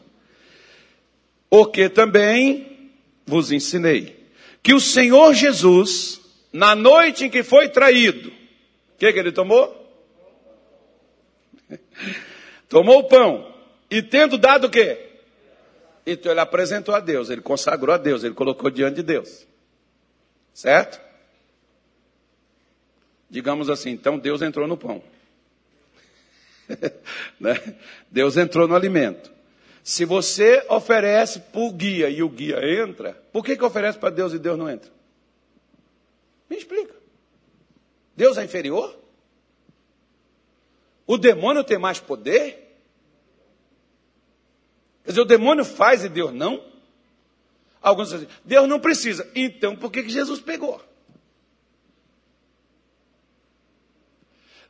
O que também vos ensinei. Que o Senhor Jesus, na noite em que foi traído, o que, que ele tomou? tomou o pão. E tendo dado o quê? Então ele apresentou a Deus, ele consagrou a Deus, ele colocou diante de Deus. Certo? Digamos assim, então Deus entrou no pão. né? Deus entrou no alimento. Se você oferece para o guia e o guia entra, por que, que oferece para Deus e Deus não entra? Me explica. Deus é inferior? O demônio tem mais poder? Quer dizer, o demônio faz e Deus não? Alguns dizem, Deus não precisa. Então, por que, que Jesus pegou?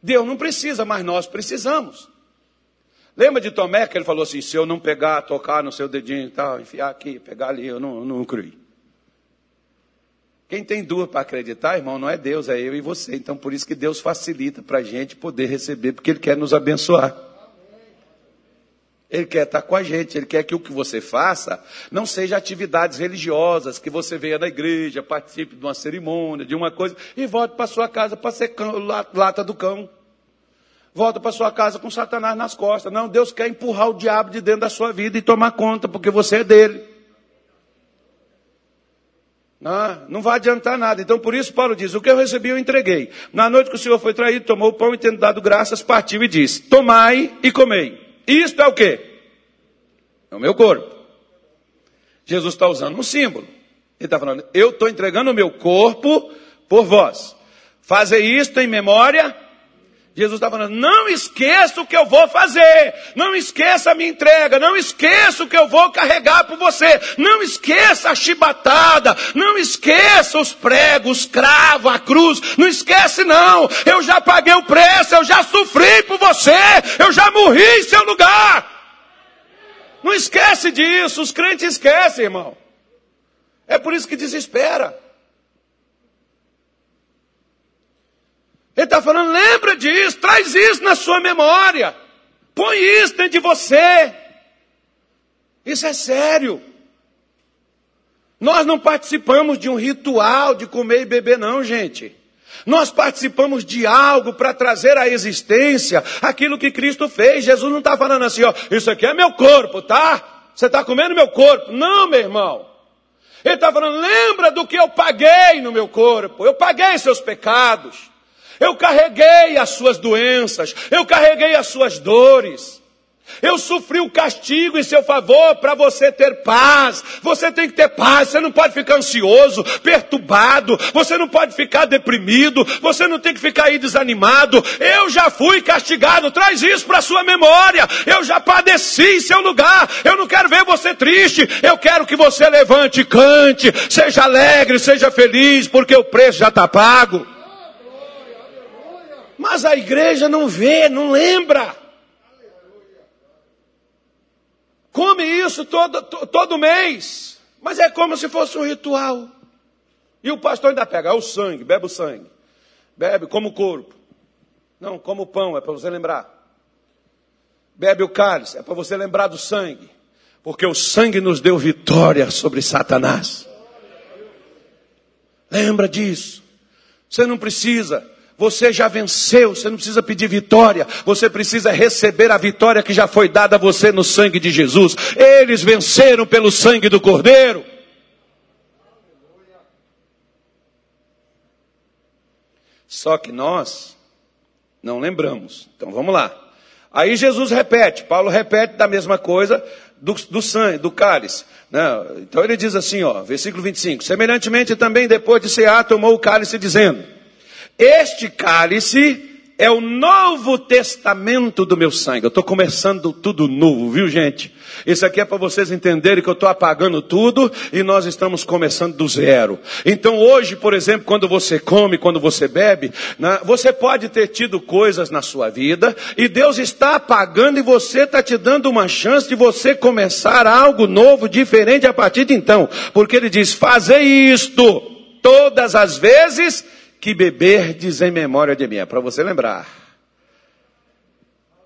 Deus não precisa, mas nós precisamos. Lembra de Tomé que ele falou assim: se eu não pegar, tocar no seu dedinho e tal, enfiar aqui, pegar ali, eu não, não creio. Quem tem dúvida para acreditar, irmão, não é Deus, é eu e você. Então, por isso que Deus facilita para a gente poder receber, porque Ele quer nos abençoar. Ele quer estar com a gente, ele quer que o que você faça não seja atividades religiosas, que você venha na igreja, participe de uma cerimônia, de uma coisa, e volte para sua casa para ser cão, lata do cão. Volta para sua casa com Satanás nas costas. Não, Deus quer empurrar o diabo de dentro da sua vida e tomar conta, porque você é dele. Não, não vai adiantar nada. Então, por isso, Paulo diz: O que eu recebi, eu entreguei. Na noite que o Senhor foi traído, tomou o pão e, tendo dado graças, partiu e disse: Tomai e comei. Isto é o quê? É o meu corpo. Jesus está usando um símbolo. Ele está falando, eu estou entregando o meu corpo por vós. Fazer isto em memória. Jesus está falando, não esqueça o que eu vou fazer. Não esqueça a minha entrega. Não esqueça o que eu vou carregar por você. Não esqueça a chibatada. Não esqueça os pregos, os cravos, a cruz. Não esquece não. Eu já paguei o preço. Eu já sofri por você. Eu já morri em seu lugar. Não esquece disso, os crentes esquecem, irmão. É por isso que desespera. Ele está falando, lembra disso, traz isso na sua memória. Põe isso dentro de você. Isso é sério. Nós não participamos de um ritual de comer e beber, não, gente. Nós participamos de algo para trazer à existência aquilo que Cristo fez. Jesus não está falando assim, ó, isso aqui é meu corpo, tá? Você está comendo meu corpo. Não, meu irmão. Ele está falando, lembra do que eu paguei no meu corpo. Eu paguei seus pecados. Eu carreguei as suas doenças. Eu carreguei as suas dores. Eu sofri o castigo em seu favor para você ter paz. Você tem que ter paz. Você não pode ficar ansioso, perturbado. Você não pode ficar deprimido. Você não tem que ficar aí desanimado. Eu já fui castigado. Traz isso para sua memória. Eu já padeci em seu lugar. Eu não quero ver você triste. Eu quero que você levante, cante, seja alegre, seja feliz, porque o preço já está pago. Mas a igreja não vê, não lembra. come isso todo, todo mês, mas é como se fosse um ritual. E o pastor ainda pega, é o sangue, bebe o sangue. Bebe como o corpo. Não, como o pão, é para você lembrar. Bebe o cálice, é para você lembrar do sangue. Porque o sangue nos deu vitória sobre Satanás. Lembra disso. Você não precisa você já venceu, você não precisa pedir vitória, você precisa receber a vitória que já foi dada a você no sangue de Jesus. Eles venceram pelo sangue do Cordeiro. Só que nós não lembramos. Então vamos lá. Aí Jesus repete, Paulo repete da mesma coisa do, do sangue, do cálice. Né? Então ele diz assim, ó, versículo 25: Semelhantemente também depois de cear, tomou o cálice, dizendo. Este cálice é o novo testamento do meu sangue. Eu estou começando tudo novo, viu gente? Isso aqui é para vocês entenderem que eu estou apagando tudo e nós estamos começando do zero. Então hoje, por exemplo, quando você come, quando você bebe, né, você pode ter tido coisas na sua vida e Deus está apagando e você está te dando uma chance de você começar algo novo, diferente a partir de então. Porque Ele diz, fazer isto todas as vezes que beberdes em memória de mim. É para você lembrar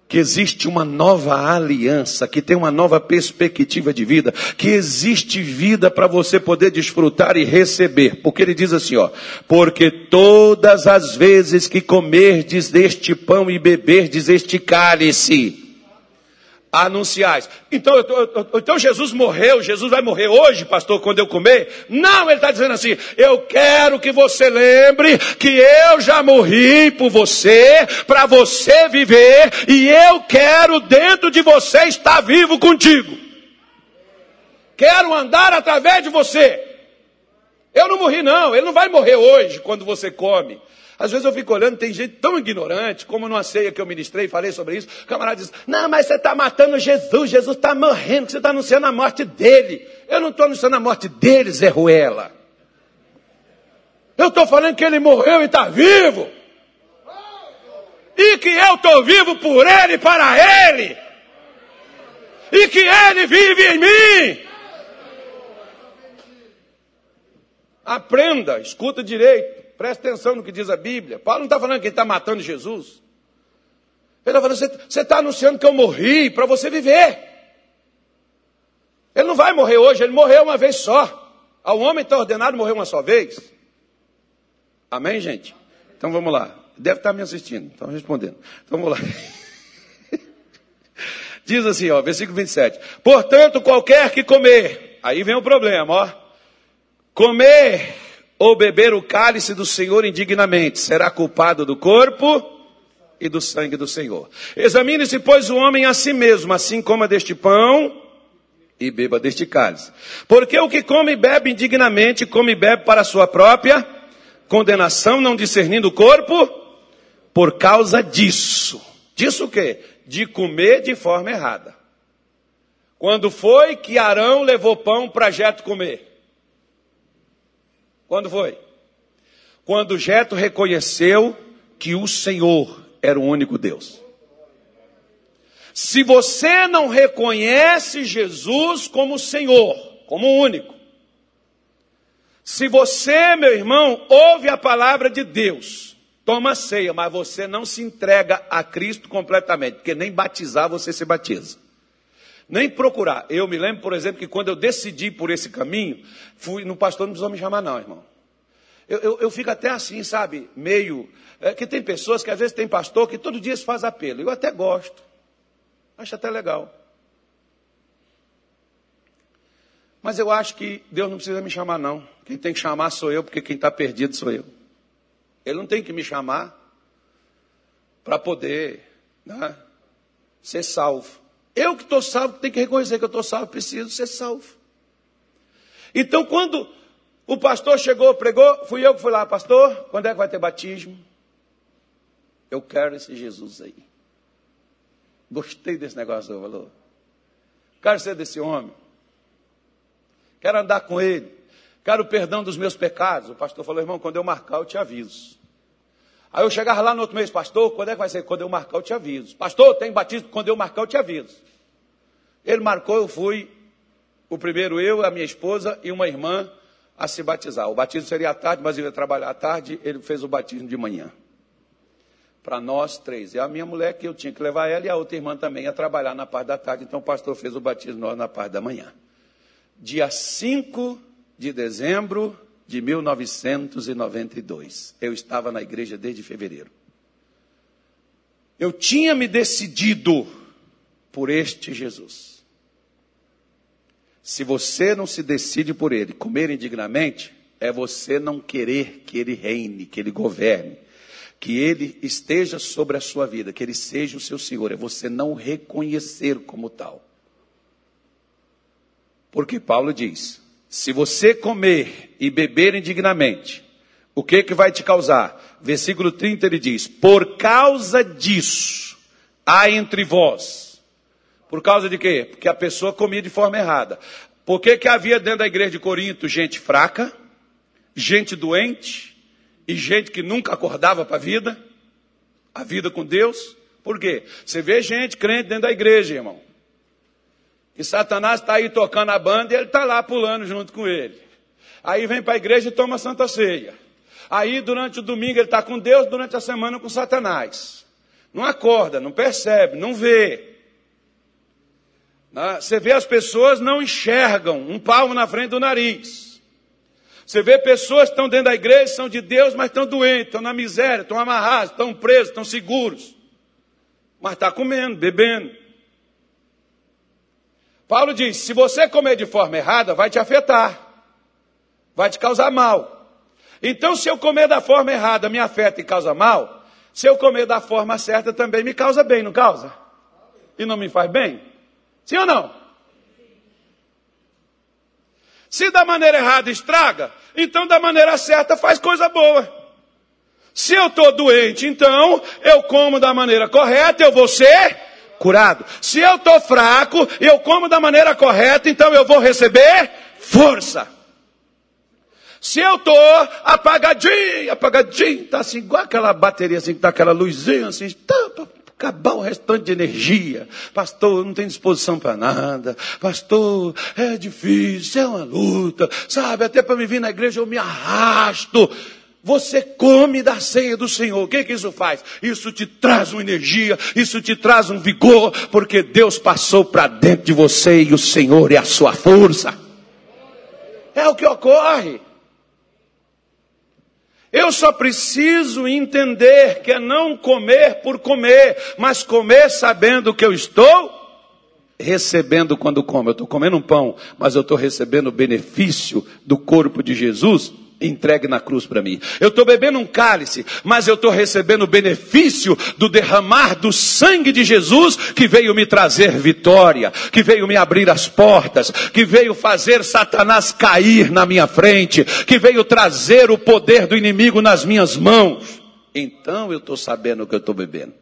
que existe uma nova aliança, que tem uma nova perspectiva de vida, que existe vida para você poder desfrutar e receber. Porque ele diz assim, ó, porque todas as vezes que comerdes deste pão e beberdes este cálice, anunciais. Então, eu, eu, então Jesus morreu, Jesus vai morrer hoje, pastor, quando eu comer? Não, ele está dizendo assim: eu quero que você lembre que eu já morri por você, para você viver, e eu quero dentro de você estar vivo contigo. Quero andar através de você. Eu não morri, não, ele não vai morrer hoje quando você come. Às vezes eu fico olhando, tem gente tão ignorante, como numa ceia que eu ministrei, falei sobre isso. O camarada diz: Não, mas você está matando Jesus, Jesus está morrendo, você está anunciando a morte dele. Eu não estou anunciando a morte dele, Zé Ruela. Eu estou falando que ele morreu e está vivo. E que eu estou vivo por ele e para ele. E que ele vive em mim. Aprenda, escuta direito. Presta atenção no que diz a Bíblia. Paulo não está falando que ele está matando Jesus. Ele está falando, você está anunciando que eu morri para você viver. Ele não vai morrer hoje, ele morreu uma vez só. Ao homem está ordenado morrer uma só vez. Amém, gente? Então vamos lá. Deve estar tá me assistindo, estão respondendo. Então vamos lá. Diz assim, ó, versículo 27. Portanto, qualquer que comer, aí vem o problema, ó. Comer ou beber o cálice do Senhor indignamente, será culpado do corpo e do sangue do Senhor. Examine-se, pois, o homem a si mesmo, assim coma deste pão e beba deste cálice. Porque o que come e bebe indignamente, come e bebe para a sua própria condenação, não discernindo o corpo, por causa disso. Disso o quê? De comer de forma errada. Quando foi que Arão levou pão para Jeto comer? Quando foi? Quando Jeto reconheceu que o Senhor era o único Deus. Se você não reconhece Jesus como Senhor, como único, se você, meu irmão, ouve a palavra de Deus, toma ceia, mas você não se entrega a Cristo completamente, porque nem batizar você se batiza. Nem procurar. Eu me lembro, por exemplo, que quando eu decidi por esse caminho, fui no pastor, não precisou me chamar, não, irmão. Eu, eu, eu fico até assim, sabe, meio. É, que tem pessoas que às vezes tem pastor que todo dia se faz apelo. Eu até gosto. Acho até legal. Mas eu acho que Deus não precisa me chamar, não. Quem tem que chamar sou eu, porque quem está perdido sou eu. Ele não tem que me chamar para poder né, ser salvo. Eu que estou salvo, tenho que reconhecer que eu estou salvo, preciso ser salvo. Então, quando o pastor chegou, pregou, fui eu que fui lá, pastor, quando é que vai ter batismo? Eu quero esse Jesus aí. Gostei desse negócio, eu falou. Quero ser desse homem. Quero andar com ele. Quero o perdão dos meus pecados. O pastor falou, irmão, quando eu marcar, eu te aviso. Aí eu chegava lá no outro mês, pastor, quando é que vai ser? Quando eu marcar, eu te aviso. Pastor, tem batismo? Quando eu marcar, eu te aviso. Ele marcou, eu fui, o primeiro eu, a minha esposa e uma irmã a se batizar. O batismo seria à tarde, mas eu ia trabalhar à tarde, ele fez o batismo de manhã. Para nós três. E a minha mulher, que eu tinha que levar ela, e a outra irmã também a trabalhar na parte da tarde. Então o pastor fez o batismo na parte da manhã. Dia 5 de dezembro de 1992. Eu estava na igreja desde fevereiro. Eu tinha me decidido por este Jesus. Se você não se decide por ele, comer indignamente, é você não querer que ele reine, que ele governe, que ele esteja sobre a sua vida, que ele seja o seu Senhor, é você não reconhecer como tal. Porque Paulo diz: se você comer e beber indignamente, o que que vai te causar? Versículo 30 ele diz: Por causa disso há entre vós. Por causa de quê? Porque a pessoa comia de forma errada. Por que que havia dentro da igreja de Corinto gente fraca, gente doente e gente que nunca acordava para a vida? A vida com Deus? Por quê? Você vê gente crente dentro da igreja, irmão. E Satanás está aí tocando a banda e ele está lá pulando junto com ele. Aí vem para a igreja e toma Santa Ceia. Aí durante o domingo ele está com Deus, durante a semana com Satanás. Não acorda, não percebe, não vê. Você vê as pessoas não enxergam um palmo na frente do nariz. Você vê pessoas que estão dentro da igreja, são de Deus, mas estão doentes, estão na miséria, estão amarrados, estão presos, estão seguros. Mas está comendo, bebendo. Paulo diz: se você comer de forma errada, vai te afetar, vai te causar mal. Então, se eu comer da forma errada me afeta e causa mal, se eu comer da forma certa também me causa bem, não causa? E não me faz bem? Sim ou não? Se da maneira errada estraga, então da maneira certa faz coisa boa. Se eu estou doente, então eu como da maneira correta, eu vou ser curado. Se eu estou fraco, eu como da maneira correta, então eu vou receber força. Se eu estou apagadinho, apagadinho, está assim, igual aquela bateria assim, que tá aquela luzinha assim, tá, para acabar o restante de energia. Pastor, não tem disposição para nada. Pastor, é difícil, é uma luta. Sabe, até para me vir na igreja eu me arrasto. Você come da ceia do Senhor. O que, que isso faz? Isso te traz uma energia, isso te traz um vigor, porque Deus passou para dentro de você e o Senhor é a sua força. É o que ocorre. Eu só preciso entender que é não comer por comer, mas comer sabendo que eu estou recebendo quando como. Eu estou comendo um pão, mas eu estou recebendo o benefício do corpo de Jesus entregue na cruz para mim. Eu estou bebendo um cálice, mas eu estou recebendo o benefício do derramar do sangue de Jesus que veio me trazer vitória, que veio me abrir as portas, que veio fazer Satanás cair na minha frente, que veio trazer o poder do inimigo nas minhas mãos. Então eu estou sabendo o que eu estou bebendo.